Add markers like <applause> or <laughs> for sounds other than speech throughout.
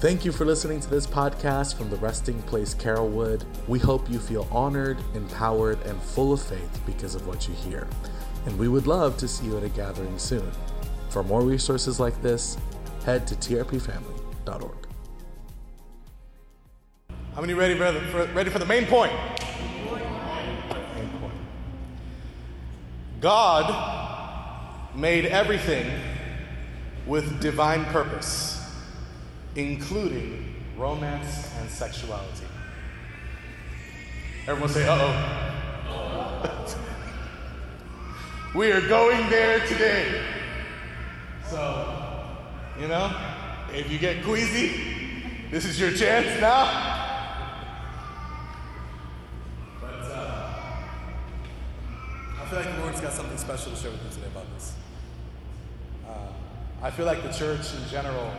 Thank you for listening to this podcast from the Resting Place Carrollwood. We hope you feel honored, empowered, and full of faith because of what you hear. And we would love to see you at a gathering soon. For more resources like this, head to trpfamily.org. How many ready for, for, ready for the main point? Main point. God made everything with divine purpose, including romance and sexuality. Everyone say, uh oh. <laughs> we are going there today. So, you know, if you get queasy, this is your chance now. But uh I feel like the Lord's got something special to share with you today about this. Uh, I feel like the church in general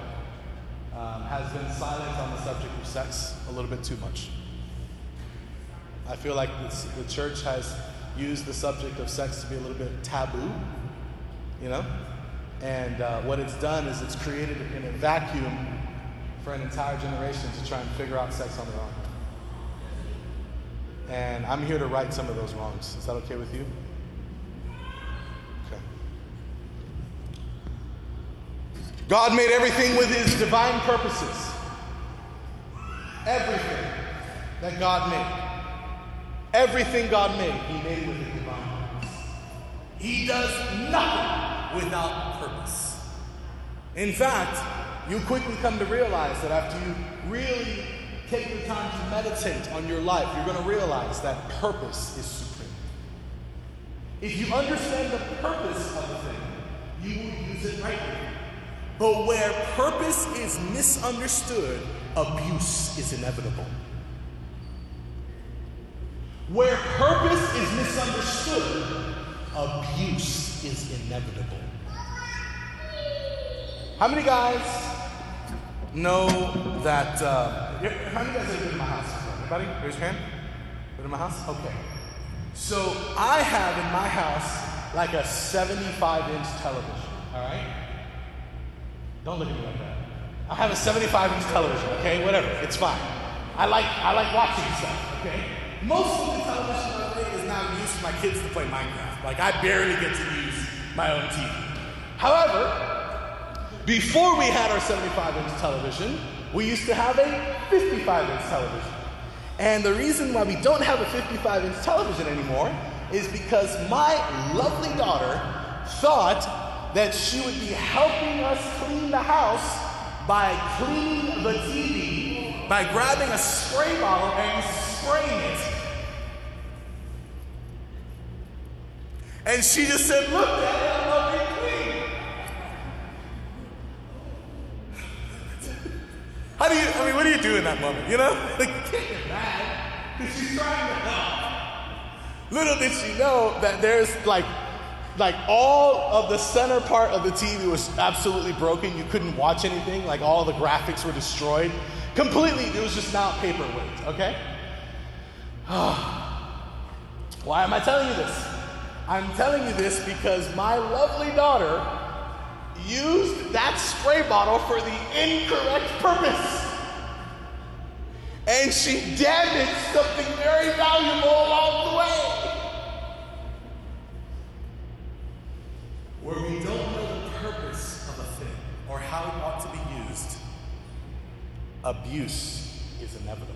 um, has been silent on the subject of sex a little bit too much. I feel like the church has used the subject of sex to be a little bit taboo, you know? And uh, what it's done is it's created in a vacuum for an entire generation to try and figure out sex on their own. And I'm here to right some of those wrongs. Is that okay with you? Okay. God made everything with his divine purposes. Everything that God made. Everything God made, he made with a divine purpose. He does nothing without purpose. In fact, you quickly come to realize that after you really take the time to meditate on your life, you're going to realize that purpose is supreme. If you understand the purpose of a thing, you will use it rightly. But where purpose is misunderstood, abuse is inevitable. Where purpose is misunderstood, abuse is inevitable. How many guys know that? Uh, how many guys have been in my house? Anybody? Raise your hand. Been in my house? Okay. So I have in my house like a 75 inch television. All right. Don't look at me like that. I have a 75 inch television. Okay, whatever. It's fine. I like I like watching stuff. Okay. Most of the television I play is now used for my kids to play Minecraft. Like I barely get to use my own TV. However, before we had our 75 inch television, we used to have a 55 inch television. And the reason why we don't have a 55 inch television anymore is because my lovely daughter thought that she would be helping us clean the house by cleaning the TV by grabbing a spray bottle and spraying it. And she just said, Look, Daddy, I love it clean. How do you, I mean, what do you do in that moment? You know? <laughs> Like, can't get mad she's trying to help. Little did she know that there's like, like all of the center part of the TV was absolutely broken. You couldn't watch anything. Like all the graphics were destroyed. Completely, it was just now paperweight, okay? <sighs> Why am I telling you this? I'm telling you this because my lovely daughter used that spray bottle for the incorrect purpose. And she damaged something very valuable along the abuse is inevitable.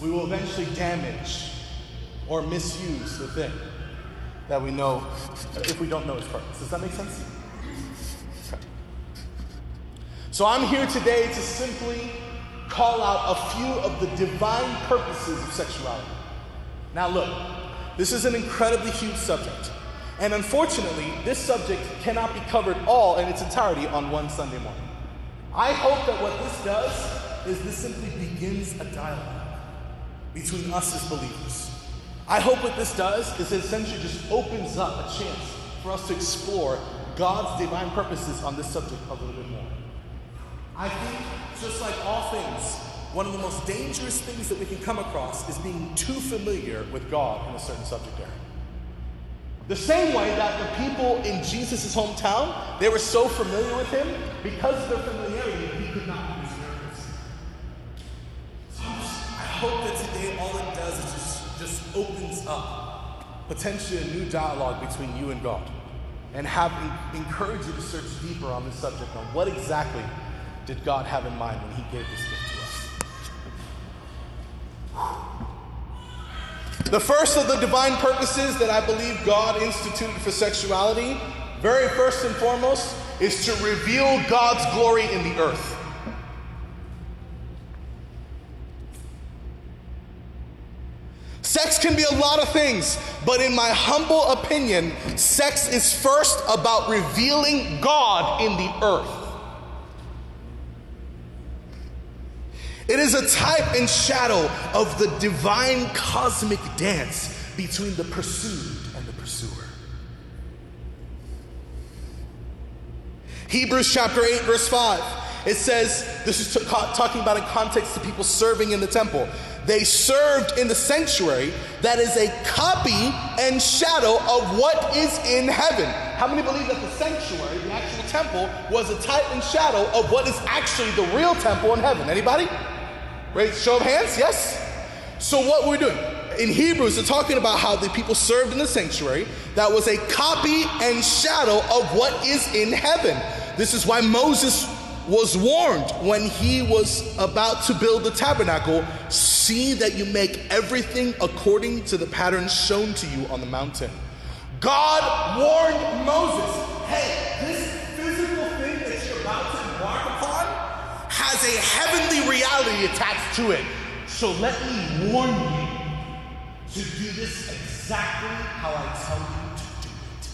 We will eventually damage or misuse the thing that we know if we don't know its purpose. Does that make sense? So I'm here today to simply call out a few of the divine purposes of sexuality. Now, look, this is an incredibly huge subject. And unfortunately, this subject cannot be covered all in its entirety on one Sunday morning. I hope that what this does is this simply begins a dialogue between us as believers. I hope what this does is it essentially just opens up a chance for us to explore God's divine purposes on this subject a little bit more. I think, just like all things, one of the most dangerous things that we can come across is being too familiar with God in a certain subject area. The same way that the people in Jesus' hometown, they were so familiar with him, because of their familiarity, he could not do his miracles. So I hope that today all it does is just, just opens up potentially a new dialogue between you and God. And have encourage you to search deeper on this subject on what exactly did God have in mind when he gave this gift The first of the divine purposes that I believe God instituted for sexuality, very first and foremost, is to reveal God's glory in the earth. Sex can be a lot of things, but in my humble opinion, sex is first about revealing God in the earth. It is a type and shadow of the divine cosmic dance between the pursued and the pursuer. Hebrews chapter 8, verse 5. It says, this is talking about in context to people serving in the temple. They served in the sanctuary that is a copy and shadow of what is in heaven. How many believe that the sanctuary, the actual temple, was a type and shadow of what is actually the real temple in heaven? Anybody? Right? Show of hands, yes? So what we're doing in Hebrews, they're talking about how the people served in the sanctuary that was a copy and shadow of what is in heaven. This is why Moses was warned when he was about to build the tabernacle see that you make everything according to the pattern shown to you on the mountain. God warned Moses hey, has a heavenly reality attached to it. So let me warn you to do this exactly how I tell you to do it.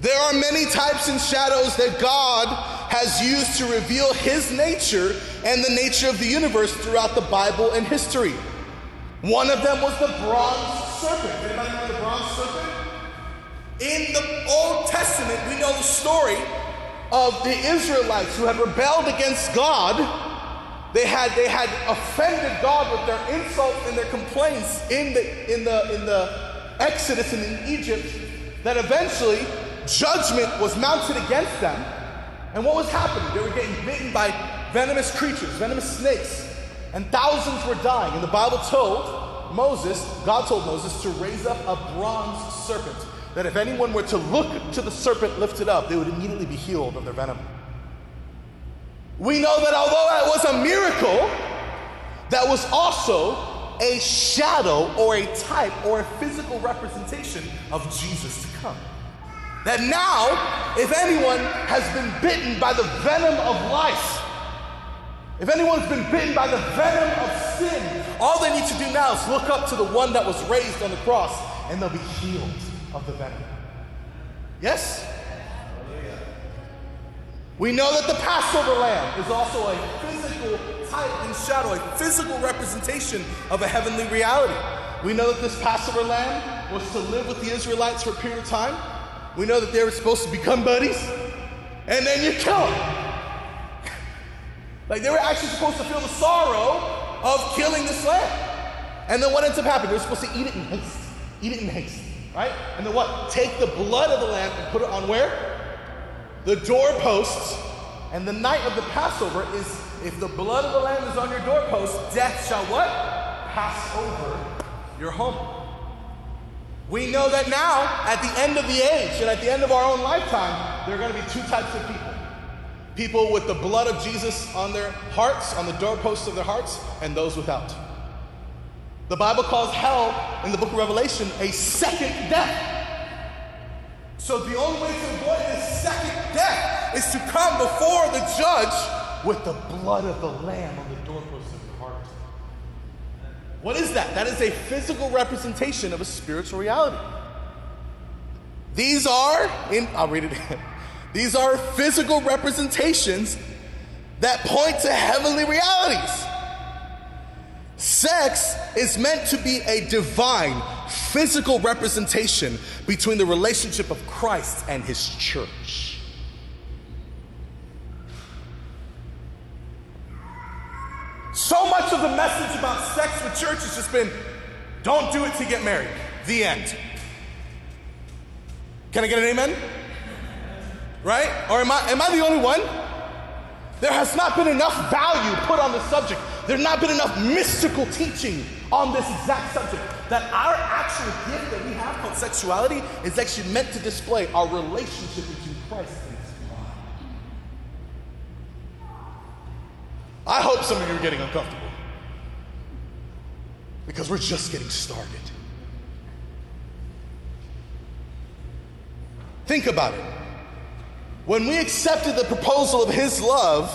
There are many types and shadows that God has used to reveal his nature and the nature of the universe throughout the Bible and history. One of them was the bronze serpent. Anybody know the bronze serpent? In the Old Testament, we know the story of the Israelites who had rebelled against God. They had, they had offended God with their insults and their complaints in the, in the, in the Exodus and in Egypt that eventually judgment was mounted against them. And what was happening? They were getting bitten by venomous creatures, venomous snakes, and thousands were dying. And the Bible told Moses, God told Moses to raise up a bronze serpent, that if anyone were to look to the serpent lifted up, they would immediately be healed of their venom. We know that although that was a miracle, that was also a shadow or a type or a physical representation of Jesus to come. That now, if anyone has been bitten by the venom of life, if anyone's been bitten by the venom of sin, all they need to do now is look up to the one that was raised on the cross and they'll be healed of the venom. Yes? We know that the Passover lamb is also a physical type and shadow, a physical representation of a heavenly reality. We know that this Passover lamb was to live with the Israelites for a period of time we know that they were supposed to become buddies, and then you kill them. like they were actually supposed to feel the sorrow of killing this lamb. And then what ends up happening? They're supposed to eat it in haste. Eat it in haste, right? And then what? Take the blood of the lamb and put it on where? The doorposts. And the night of the Passover is if the blood of the lamb is on your doorpost, death shall what? Pass over your home. We know that now, at the end of the age and at the end of our own lifetime, there are going to be two types of people people with the blood of Jesus on their hearts, on the doorposts of their hearts, and those without. The Bible calls hell in the book of Revelation a second death. So the only way to avoid this second death is to come before the judge with the blood of the Lamb on the doorposts of your heart. What is that? That is a physical representation of a spiritual reality. These are, in, I'll read it. <laughs> These are physical representations that point to heavenly realities. Sex is meant to be a divine, physical representation between the relationship of Christ and his church. So much of the message about sex with church has just been Don't do it to get married. The end. Can I get an amen? Right? Or am I, am I the only one? There has not been enough value put on the subject. There's not been enough mystical teaching on this exact subject. That our actual gift that we have called sexuality is actually meant to display our relationship between Christ and His. I hope some of you are getting uncomfortable because we're just getting started. Think about it. When we accepted the proposal of His love,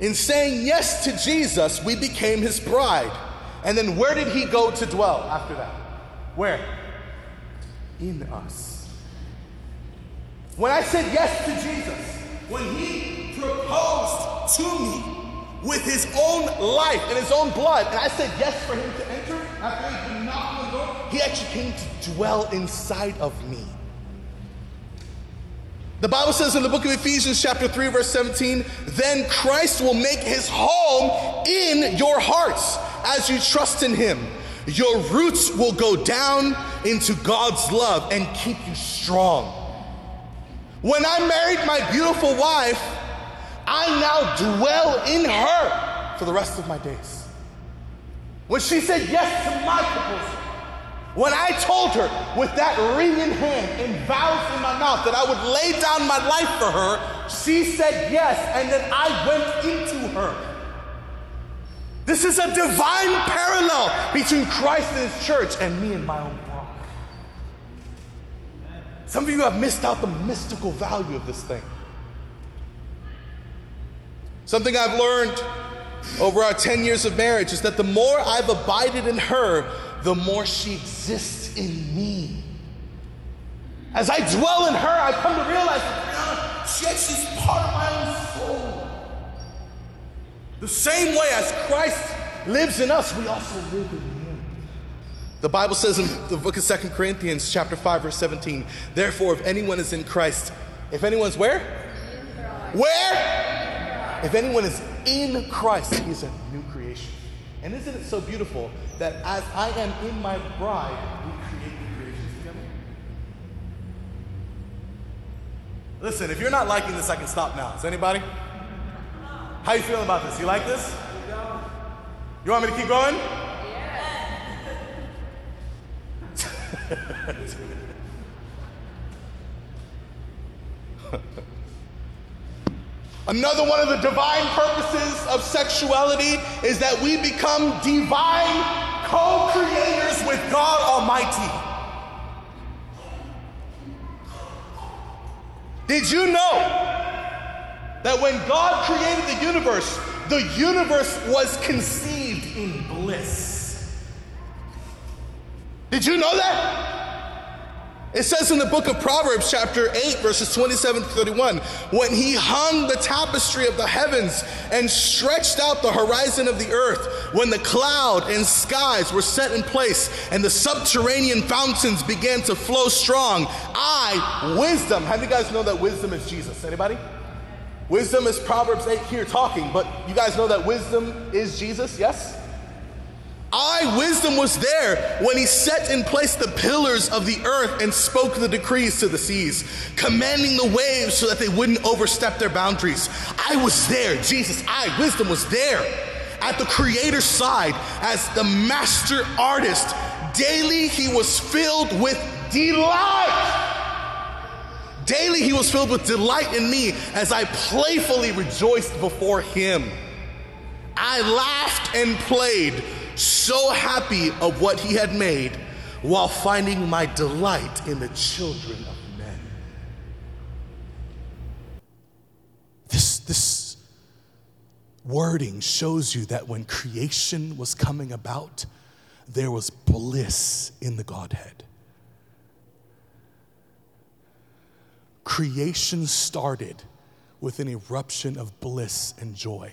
in saying yes to Jesus, we became His bride. And then where did He go to dwell after that? Where? In us. When I said yes to Jesus, when He proposed to me, with his own life and his own blood. And I said yes for him to enter after he knocked on the door. He actually came to dwell inside of me. The Bible says in the book of Ephesians, chapter 3, verse 17, then Christ will make his home in your hearts as you trust in him. Your roots will go down into God's love and keep you strong. When I married my beautiful wife, I now dwell in her for the rest of my days. When she said yes to my proposal, when I told her with that ring in hand and vows in my mouth that I would lay down my life for her, she said yes, and then I went into her. This is a divine parallel between Christ and his church and me and my own bride. Some of you have missed out the mystical value of this thing. Something I've learned over our 10 years of marriage is that the more I've abided in her, the more she exists in me. As I dwell in her, I come to realize that she actually is part of my own soul. The same way as Christ lives in us, we also live in him. The Bible says in the book of Second Corinthians, chapter 5, verse 17, therefore, if anyone is in Christ, if anyone's where? Where? If anyone is in Christ, he is a new creation. And isn't it so beautiful that as I am in my bride, we create new creations together? Listen, if you're not liking this, I can stop now. Is anybody? How you feeling about this? You like this? You want me to keep going? Yeah. <laughs> <laughs> Another one of the divine purposes of sexuality is that we become divine co creators with God Almighty. Did you know that when God created the universe, the universe was conceived in bliss? Did you know that? It says in the book of Proverbs, chapter 8, verses 27 to 31, when he hung the tapestry of the heavens and stretched out the horizon of the earth, when the cloud and skies were set in place and the subterranean fountains began to flow strong, I, wisdom, how do you guys know that wisdom is Jesus? Anybody? Wisdom is Proverbs 8 here talking, but you guys know that wisdom is Jesus, yes? I, wisdom, was there when he set in place the pillars of the earth and spoke the decrees to the seas, commanding the waves so that they wouldn't overstep their boundaries. I was there, Jesus, I, wisdom, was there at the Creator's side as the master artist. Daily he was filled with delight. Daily he was filled with delight in me as I playfully rejoiced before him. I laughed and played so happy of what he had made while finding my delight in the children of men. This, this wording shows you that when creation was coming about, there was bliss in the Godhead. Creation started with an eruption of bliss and joy.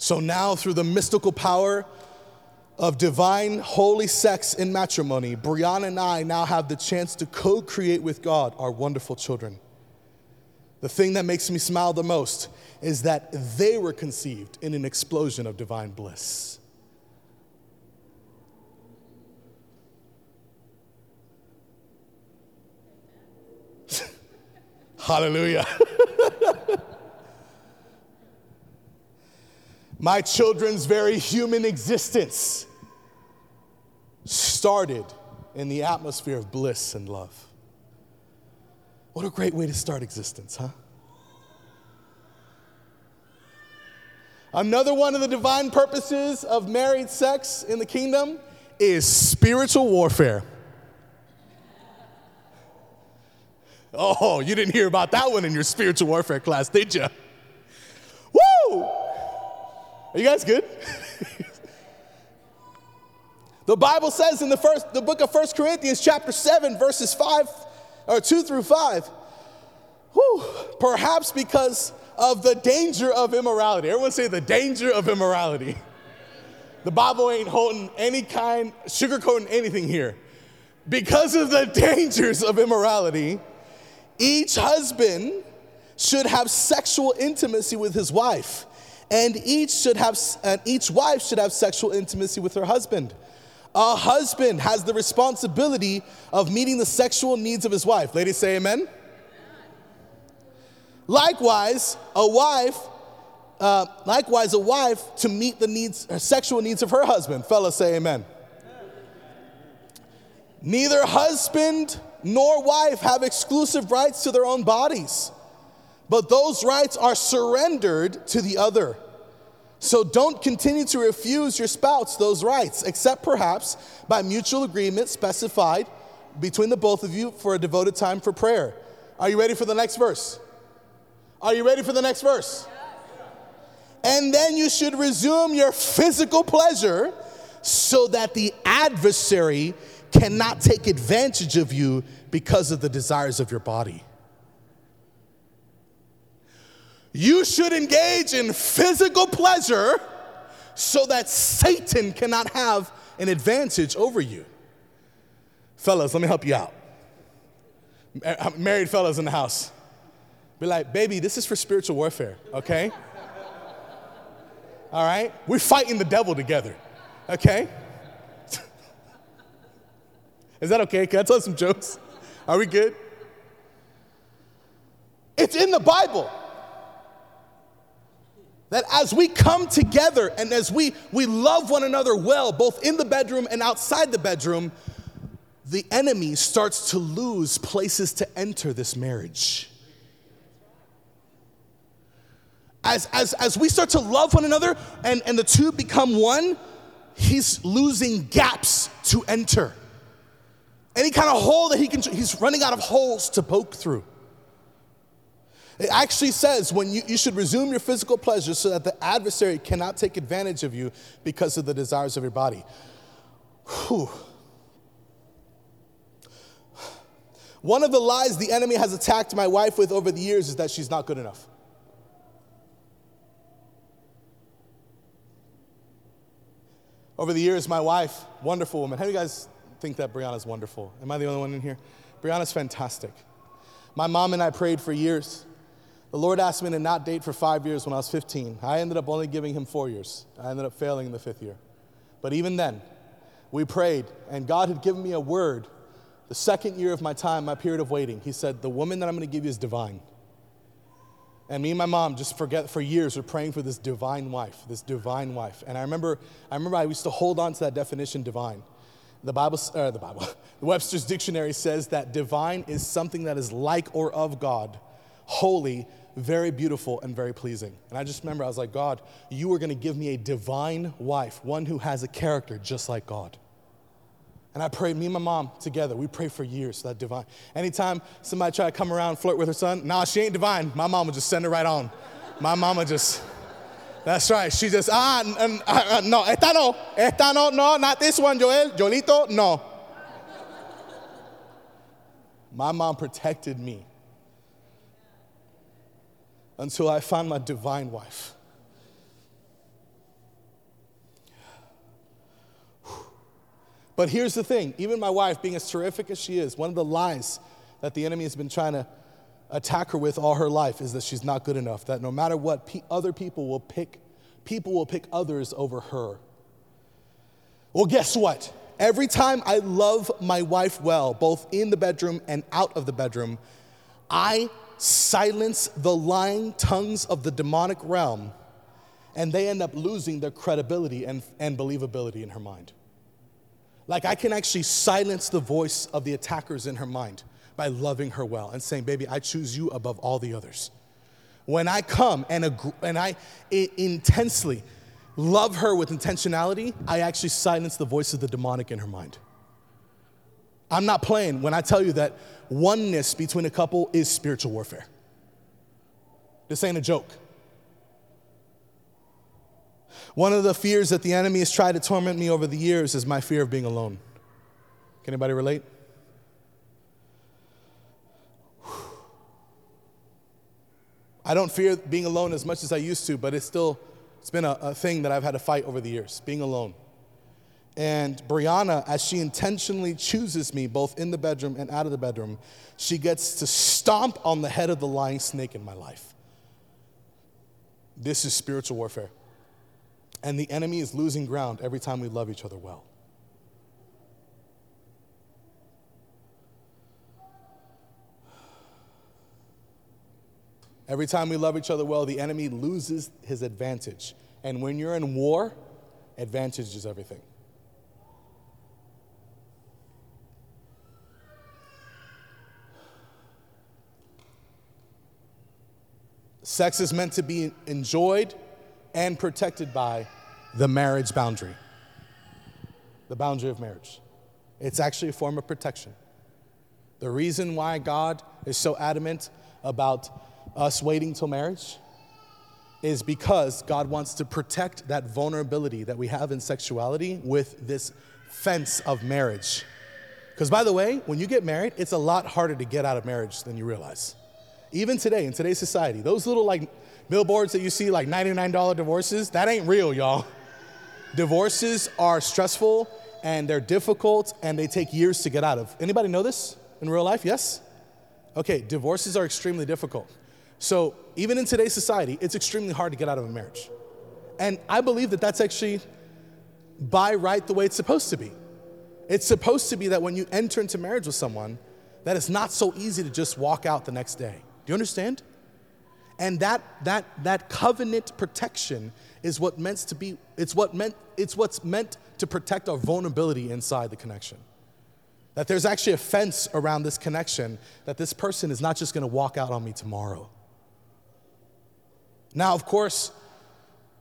So now, through the mystical power of divine holy sex in matrimony, Brianna and I now have the chance to co create with God our wonderful children. the thing that makes me smile the most is that they were conceived in an explosion of divine bliss. <laughs> Hallelujah. <laughs> My children's very human existence started in the atmosphere of bliss and love. What a great way to start existence, huh? Another one of the divine purposes of married sex in the kingdom is spiritual warfare. Oh, you didn't hear about that one in your spiritual warfare class, did you? Are you guys good? <laughs> the Bible says in the first the book of First Corinthians chapter 7 verses 5 or 2 through 5. Whew, perhaps because of the danger of immorality. Everyone say the danger of immorality. The Bible ain't holding any kind, sugarcoating anything here. Because of the dangers of immorality, each husband should have sexual intimacy with his wife, and each should have and each wife should have sexual intimacy with her husband. A husband has the responsibility of meeting the sexual needs of his wife. Ladies say amen. Likewise, a wife, uh, likewise, a wife to meet the needs, sexual needs of her husband. Fellas, say amen. Neither husband nor wife have exclusive rights to their own bodies, but those rights are surrendered to the other. So don't continue to refuse your spouse those rights, except perhaps by mutual agreement specified between the both of you for a devoted time for prayer. Are you ready for the next verse? Are you ready for the next verse? And then you should resume your physical pleasure so that the adversary cannot take advantage of you because of the desires of your body. You should engage in physical pleasure so that Satan cannot have an advantage over you. Fellas, let me help you out. Uh, married fellas in the house. Be like, baby, this is for spiritual warfare, okay? All right? We're fighting the devil together, okay? <laughs> is that okay? Can I tell some jokes? Are we good? It's in the Bible that as we come together and as we, we love one another well, both in the bedroom and outside the bedroom, the enemy starts to lose places to enter this marriage. As, as, as we start to love one another and, and the two become one, he's losing gaps to enter. Any kind of hole that he can, he's running out of holes to poke through. It actually says when you, you should resume your physical pleasure so that the adversary cannot take advantage of you because of the desires of your body. Whew. One of the lies the enemy has attacked my wife with over the years is that she's not good enough. Over the years, my wife, wonderful woman. How do you guys think that Brianna's wonderful? Am I the only one in here? Brianna's fantastic. My mom and I prayed for years. The Lord asked me to not date for five years when I was 15. I ended up only giving him four years. I ended up failing in the fifth year. But even then, we prayed, and God had given me a word. The second year of my time, my period of waiting, He said, The woman that I'm going to give you is divine. And me and my mom just forget for years were praying for this divine wife, this divine wife. And I remember, I remember I used to hold on to that definition, divine. The Bible, uh, the Bible, <laughs> the Webster's dictionary says that divine is something that is like or of God, holy, very beautiful, and very pleasing. And I just remember I was like, God, you are going to give me a divine wife, one who has a character just like God. And I prayed, me and my mom together, we prayed for years, for that divine. Anytime somebody try to come around, flirt with her son, nah, she ain't divine. My mom would just send her right on. My mama just, that's right. She just, ah, n- uh, no, esta no, esta no, no, not this one, Joel, Joelito, no. My mom protected me until I found my divine wife. But here's the thing even my wife, being as terrific as she is, one of the lies that the enemy has been trying to attack her with all her life is that she's not good enough, that no matter what, other people will pick, people will pick others over her. Well, guess what? Every time I love my wife well, both in the bedroom and out of the bedroom, I silence the lying tongues of the demonic realm, and they end up losing their credibility and, and believability in her mind. Like I can actually silence the voice of the attackers in her mind by loving her well and saying, Baby, I choose you above all the others. When I come and, ag- and I I- intensely love her with intentionality, I actually silence the voice of the demonic in her mind. I'm not playing when I tell you that oneness between a couple is spiritual warfare. This ain't a joke. One of the fears that the enemy has tried to torment me over the years is my fear of being alone. Can anybody relate? I don't fear being alone as much as I used to, but it's still it's been a, a thing that I've had to fight over the years, being alone. And Brianna, as she intentionally chooses me both in the bedroom and out of the bedroom, she gets to stomp on the head of the lying snake in my life. This is spiritual warfare. And the enemy is losing ground every time we love each other well. Every time we love each other well, the enemy loses his advantage. And when you're in war, advantage is everything. Sex is meant to be enjoyed and protected by the marriage boundary, the boundary of marriage. It's actually a form of protection. The reason why God is so adamant about us waiting till marriage is because God wants to protect that vulnerability that we have in sexuality with this fence of marriage. Because, by the way, when you get married, it's a lot harder to get out of marriage than you realize. Even today, in today's society, those little like billboards that you see, like $99 divorces, that ain't real, y'all. Divorces are stressful and they're difficult and they take years to get out of. Anybody know this in real life? Yes? Okay, divorces are extremely difficult. So, even in today's society, it's extremely hard to get out of a marriage. And I believe that that's actually by right the way it's supposed to be. It's supposed to be that when you enter into marriage with someone, that it's not so easy to just walk out the next day. You understand? And that that that covenant protection is what meant to be it's what meant it's what's meant to protect our vulnerability inside the connection. That there's actually a fence around this connection that this person is not just to walk out on me tomorrow. Now, of course,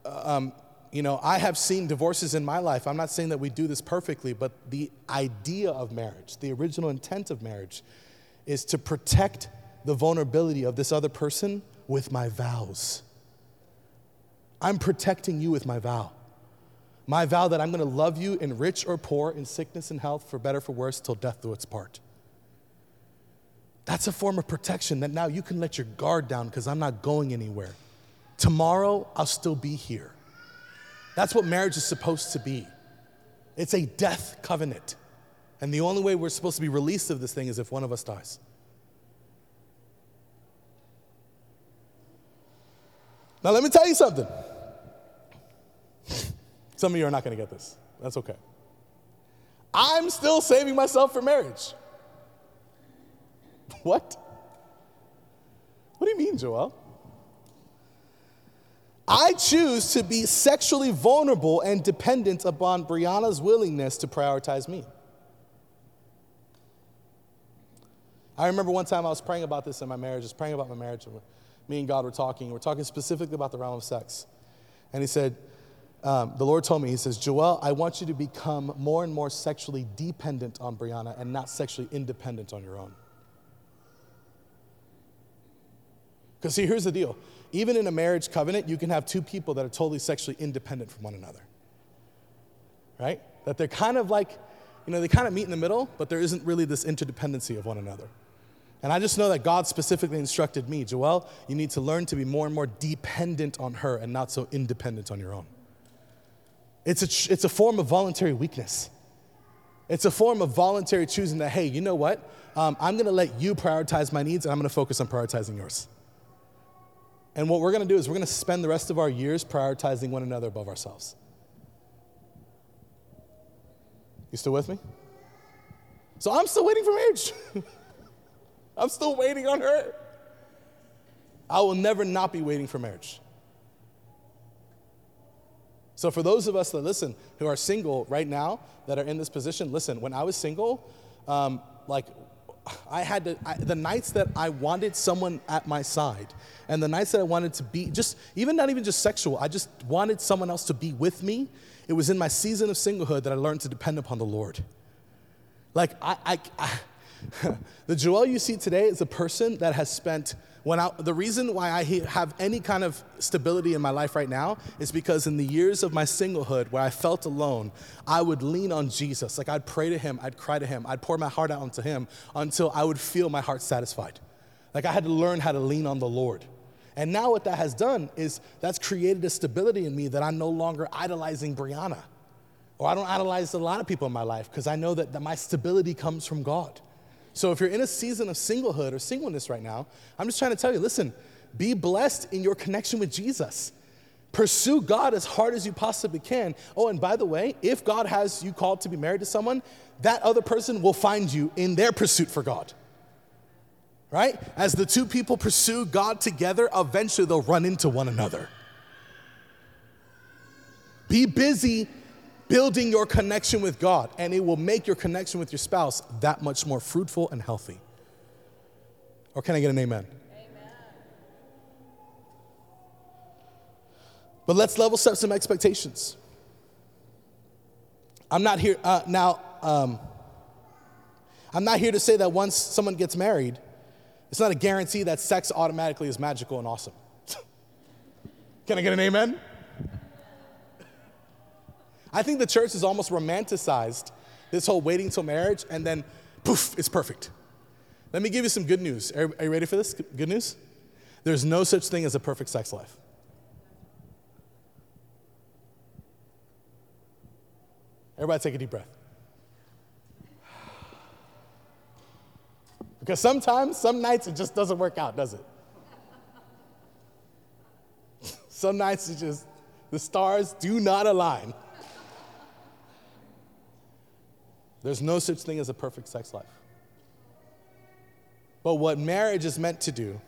um, you know, I have seen divorces in my life. I'm not saying that we do this perfectly, but the idea of marriage, the original intent of marriage, is to protect the vulnerability of this other person with my vows. I'm protecting you with my vow. My vow that I'm to love you in rich or poor, in sickness and health, for better for worse, till death do its part. That's a form of protection that now you can let your guard down because I'm not going anywhere. Tomorrow, I'll still be here. That's what marriage is supposed to be. It's a death covenant. And the only way we're supposed to be released of this thing is if one of us dies. Now, let me tell you something. <laughs> Some of you are not going to get this. That's okay. I'm still saving myself for marriage. <laughs> What? What do you mean, Joel? I choose to be sexually vulnerable and dependent upon Brianna's willingness to prioritize me. I remember one time I was praying about this in my marriage, just praying about my marriage. Me and God were talking. We're talking specifically about the realm of sex. And He said, um, The Lord told me, He says, Joel, I want you to become more and more sexually dependent on Brianna and not sexually independent on your own. Because, see, here's the deal even in a marriage covenant, you can have two people that are totally sexually independent from one another. Right? That they're kind of like, you know, they kind of meet in the middle, but there isn't really this interdependency of one another. And I just know that God specifically instructed me, Joel, you need to learn to be more and more dependent on her and not so independent on your own. It's a, it's a form of voluntary weakness. It's a form of voluntary choosing that, hey, you know what? Um, I'm gonna let you prioritize my needs and I'm gonna focus on prioritizing yours. And what we're gonna do is we're gonna spend the rest of our years prioritizing one another above ourselves. You still with me? So I'm still waiting for marriage. <laughs> I'm still waiting on her. I will never not be waiting for marriage. So, for those of us that listen who are single right now, that are in this position, listen, when I was single, um, like, I had to, I, the nights that I wanted someone at my side, and the nights that I wanted to be, just, even not even just sexual, I just wanted someone else to be with me. It was in my season of singlehood that I learned to depend upon the Lord. Like, I, I, I <laughs> the Joel you see today is a person that has spent when I, the reason why I have any kind of stability in my life right now is because in the years of my singlehood where I felt alone, I would lean on Jesus. Like I'd pray to him, I'd cry to him, I'd pour my heart out onto him until I would feel my heart satisfied. Like I had to learn how to lean on the Lord. And now what that has done is that's created a stability in me that I'm no longer idolizing Brianna. Or I don't idolize a lot of people in my life because I know that, that my stability comes from God. So if you're in a season of singlehood or singleness right now, I'm just trying to tell you listen, be blessed in your connection with Jesus. Pursue God as hard as you possibly can. Oh, and by the way, if God has you called to be married to someone, that other person will find you in their pursuit for God. Right? As the two people pursue God together, eventually they'll run into one another. Be busy building your connection with God, and it will make your connection with your spouse that much more fruitful and healthy. Or can I get an amen? amen. But let's level set some expectations. I'm not here uh, now. Um, I'm not here to say that once someone gets married, it's not a guarantee that sex automatically is magical and awesome. <laughs> Can I get an amen? I think the church has almost romanticized this whole waiting till marriage and then poof, it's perfect. Let me give you some good news. Are, are you ready for this? Good news? There's no such thing as a perfect sex life. Everybody take a deep breath. Because sometimes, some nights, it just doesn't work out, does it? <laughs> some nights, it just, the stars do not align. There's no such thing as a perfect sex life. But what marriage is meant to do,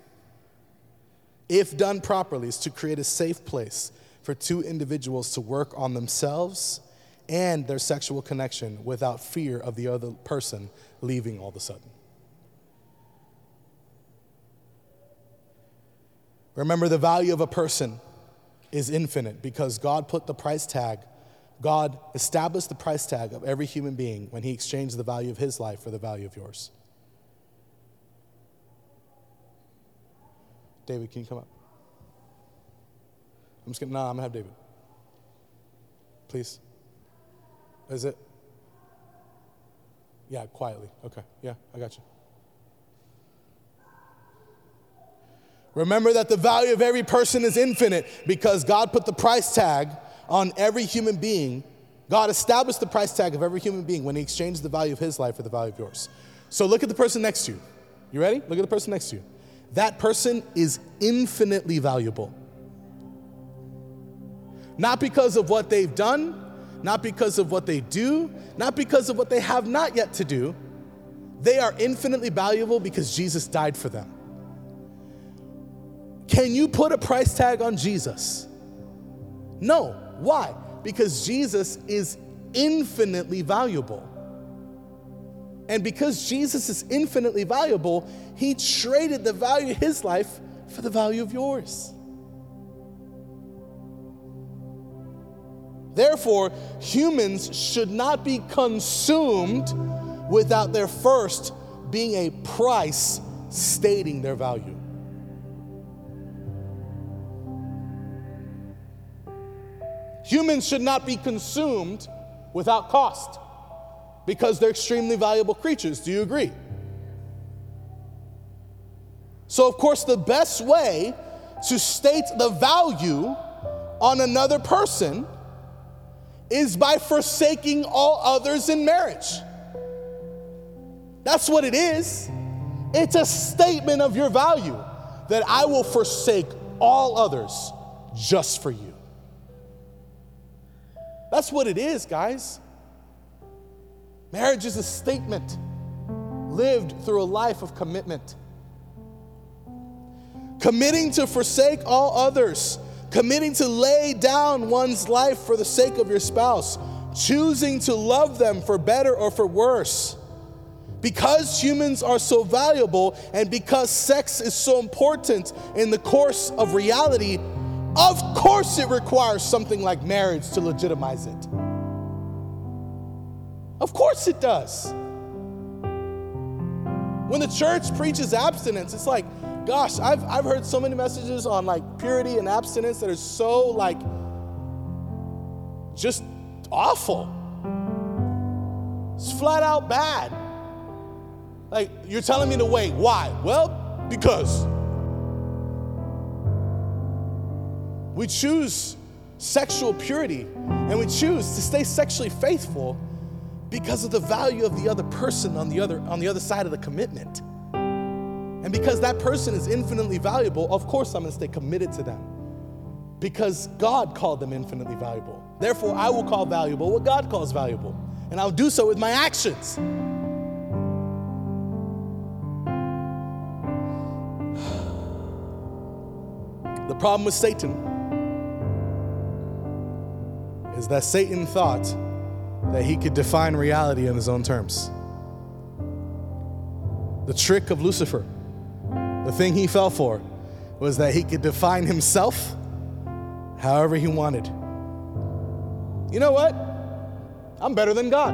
if done properly, is to create a safe place for two individuals to work on themselves and their sexual connection without fear of the other person leaving all of a sudden. Remember, the value of a person is infinite because God put the price tag God established the price tag of every human being when he exchanged the value of his life for the value of yours. David, can you come up? I'm just gonna, no, I'm gonna have David. Please. Is it? Yeah, quietly. Okay, yeah, I got you. Remember that the value of every person is infinite because God put the price tag on every human being. God established the price tag of every human being when He exchanged the value of His life for the value of yours. So look at the person next to you. You ready? Look at the person next to you. That person is infinitely valuable. Not because of what they've done, not because of what they do, not because of what they have not yet to do. They are infinitely valuable because Jesus died for them. Can you put a price tag on Jesus? No. Why? Because Jesus is infinitely valuable. And because Jesus is infinitely valuable, he traded the value of his life for the value of yours. Therefore, humans should not be consumed without their first being a price stating their value. Humans should not be consumed without cost because they're extremely valuable creatures. Do you agree? So, of course, the best way to state the value on another person is by forsaking all others in marriage. That's what it is. It's a statement of your value that I will forsake all others just for you. That's what it is, guys. Marriage is a statement lived through a life of commitment. Committing to forsake all others, committing to lay down one's life for the sake of your spouse, choosing to love them for better or for worse. Because humans are so valuable and because sex is so important in the course of reality, of course it requires something like marriage to legitimize it. Of course it does. When the church preaches abstinence, it's like, gosh, I've, I've heard so many messages on like purity and abstinence that are so like just awful. It's flat out bad. Like, you're telling me to wait. Why? Well, because we choose sexual purity and we choose to stay sexually faithful because of the value of the other person on the other on the other side of the commitment. And because that person is infinitely valuable, of course I'm going to stay committed to them. Because God called them infinitely valuable. Therefore, I will call valuable what God calls valuable. And I'll do so with my actions. <sighs> The problem with Satan is that Satan thought that he could define reality on his own terms. The trick of Lucifer, the thing he fell for, was that he could define himself however he wanted. You know what? I'm better than God.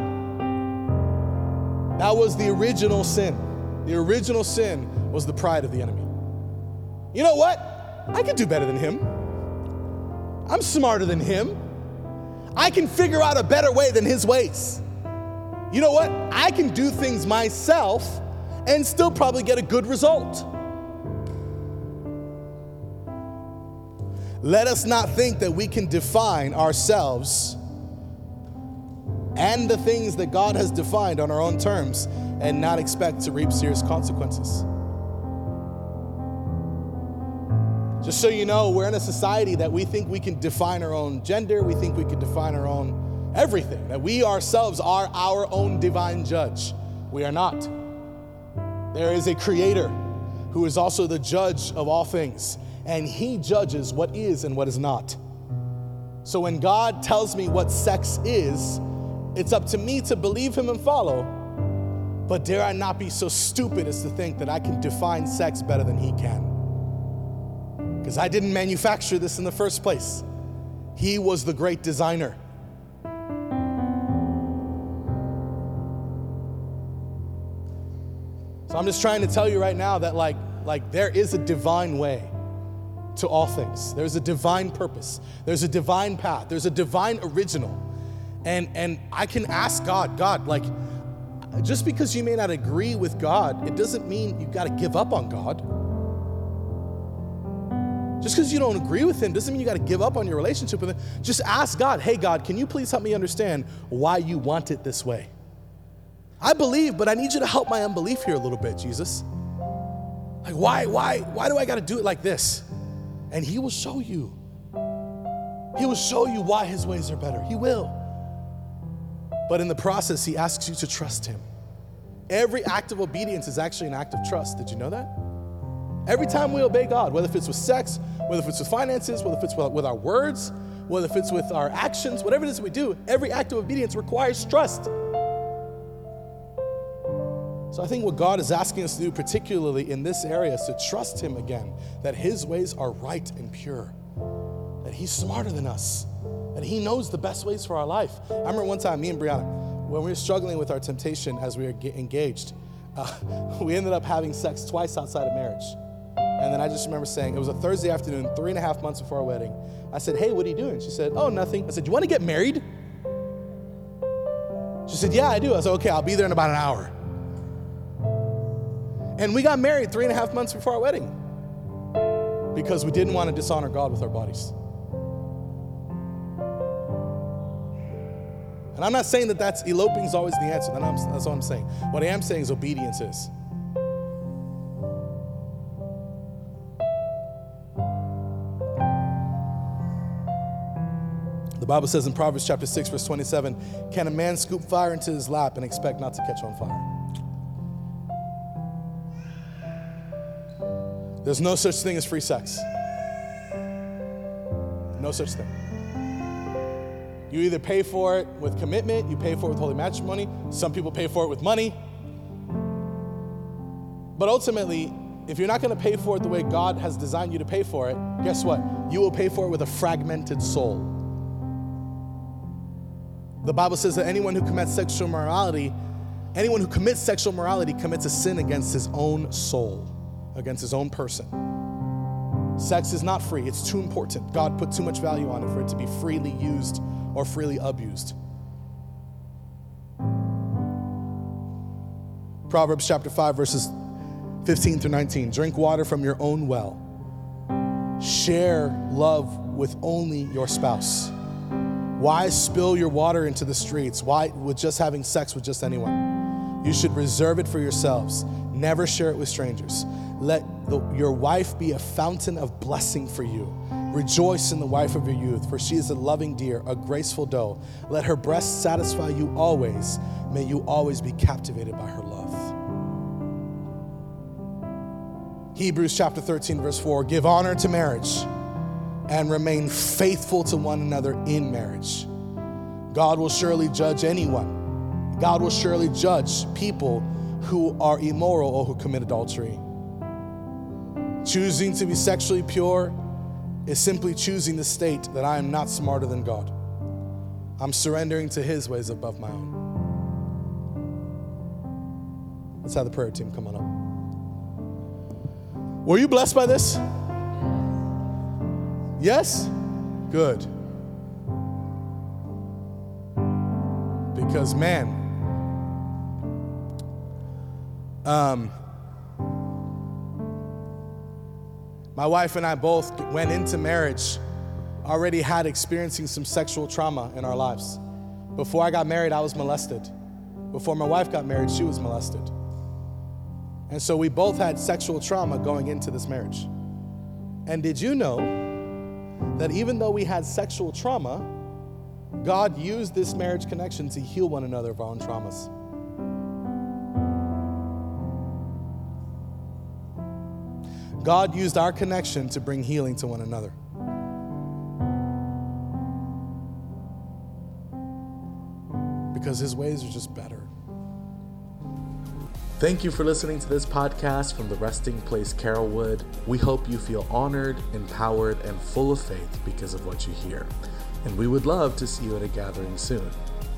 That was the original sin. The original sin was the pride of the enemy. You know what? I could do better than him. I'm smarter than him. I can figure out a better way than his ways. You know what? I can do things myself and still probably get a good result. Let us not think that we can define ourselves and the things that God has defined on our own terms and not expect to reap serious consequences. Just so you know, we're in a society that we think we can define our own gender, we think we can define our own everything, that we ourselves are our own divine judge. We are not. There is a creator who is also the judge of all things, and he judges what is and what is not. So when God tells me what sex is, it's up to me to believe him and follow. But dare I not be so stupid as to think that I can define sex better than he can because I didn't manufacture this in the first place. He was the great designer. So I'm just trying to tell you right now that like like there is a divine way to all things. There's a divine purpose. There's a divine path. There's a divine original. And and I can ask God, God, like just because you may not agree with God, it doesn't mean you've got to give up on God. Just because you don't agree with him doesn't mean you got to give up on your relationship with him. Just ask God, hey, God, can you please help me understand why you want it this way? I believe, but I need you to help my unbelief here a little bit, Jesus. Like, why, why, why do I got to do it like this? And he will show you. He will show you why his ways are better. He will. But in the process, he asks you to trust him. Every act of obedience is actually an act of trust. Did you know that? Every time we obey God, whether if it's with sex, whether if it's with finances, whether if it's with our words, whether if it's with our actions, whatever it is we do, every act of obedience requires trust. So I think what God is asking us to do, particularly in this area, is to trust Him again, that His ways are right and pure, that He's smarter than us, that He knows the best ways for our life. I remember one time, me and Brianna, when we were struggling with our temptation as we were engaged, uh, <laughs> we ended up having sex twice outside of marriage. And then I just remember saying, it was a Thursday afternoon, three and a half months before our wedding. I said, Hey, what are you doing? She said, Oh, nothing. I said, Do you want to get married? She said, Yeah, I do. I said, Okay, I'll be there in about an hour. And we got married three and a half months before our wedding because we didn't want to dishonor God with our bodies. And I'm not saying that that's eloping is always the answer. That's what I'm saying. What I am saying is obedience is. Bible says in Proverbs chapter 6, verse 27, can a man scoop fire into his lap and expect not to catch on fire? There's no such thing as free sex. No such thing. You either pay for it with commitment, you pay for it with holy matrimony. Some people pay for it with money. But ultimately, if you're not going to pay for it the way God has designed you to pay for it, guess what? You will pay for it with a fragmented soul. The Bible says that anyone who commits sexual morality, anyone who commits sexual morality commits a sin against his own soul, against his own person. Sex is not free, it's too important. God put too much value on it for it to be freely used or freely abused. Proverbs chapter 5, verses 15 through 19. Drink water from your own well. Share love with only your spouse. Why spill your water into the streets? Why with just having sex with just anyone? You should reserve it for yourselves. Never share it with strangers. Let the, your wife be a fountain of blessing for you. Rejoice in the wife of your youth, for she is a loving deer, a graceful doe. Let her breast satisfy you always. May you always be captivated by her love. Hebrews chapter 13, verse 4 Give honor to marriage and remain faithful to one another in marriage. God will surely judge anyone. God will surely judge people who are immoral or who commit adultery. Choosing to be sexually pure is simply choosing the state that I am not smarter than God. I'm surrendering to His ways above my own. Let's have the prayer team come on up. Were you blessed by this? Yes? Good. Because, man, um, my wife and I both went into marriage already had experiencing some sexual trauma in our lives. Before I got married, I was molested. Before my wife got married, she was molested. And so we both had sexual trauma going into this marriage. And did you know that even though we had sexual trauma, God used this marriage connection to heal one another of our own traumas. God used our connection to bring healing to one another. Because his ways are just better. Thank you for listening to this podcast from the Resting Place Carrollwood. We hope you feel honored, empowered, and full of faith because of what you hear. And we would love to see you at a gathering soon.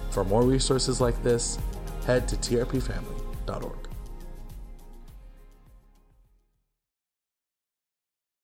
For more resources like this, head to trpfamily.org.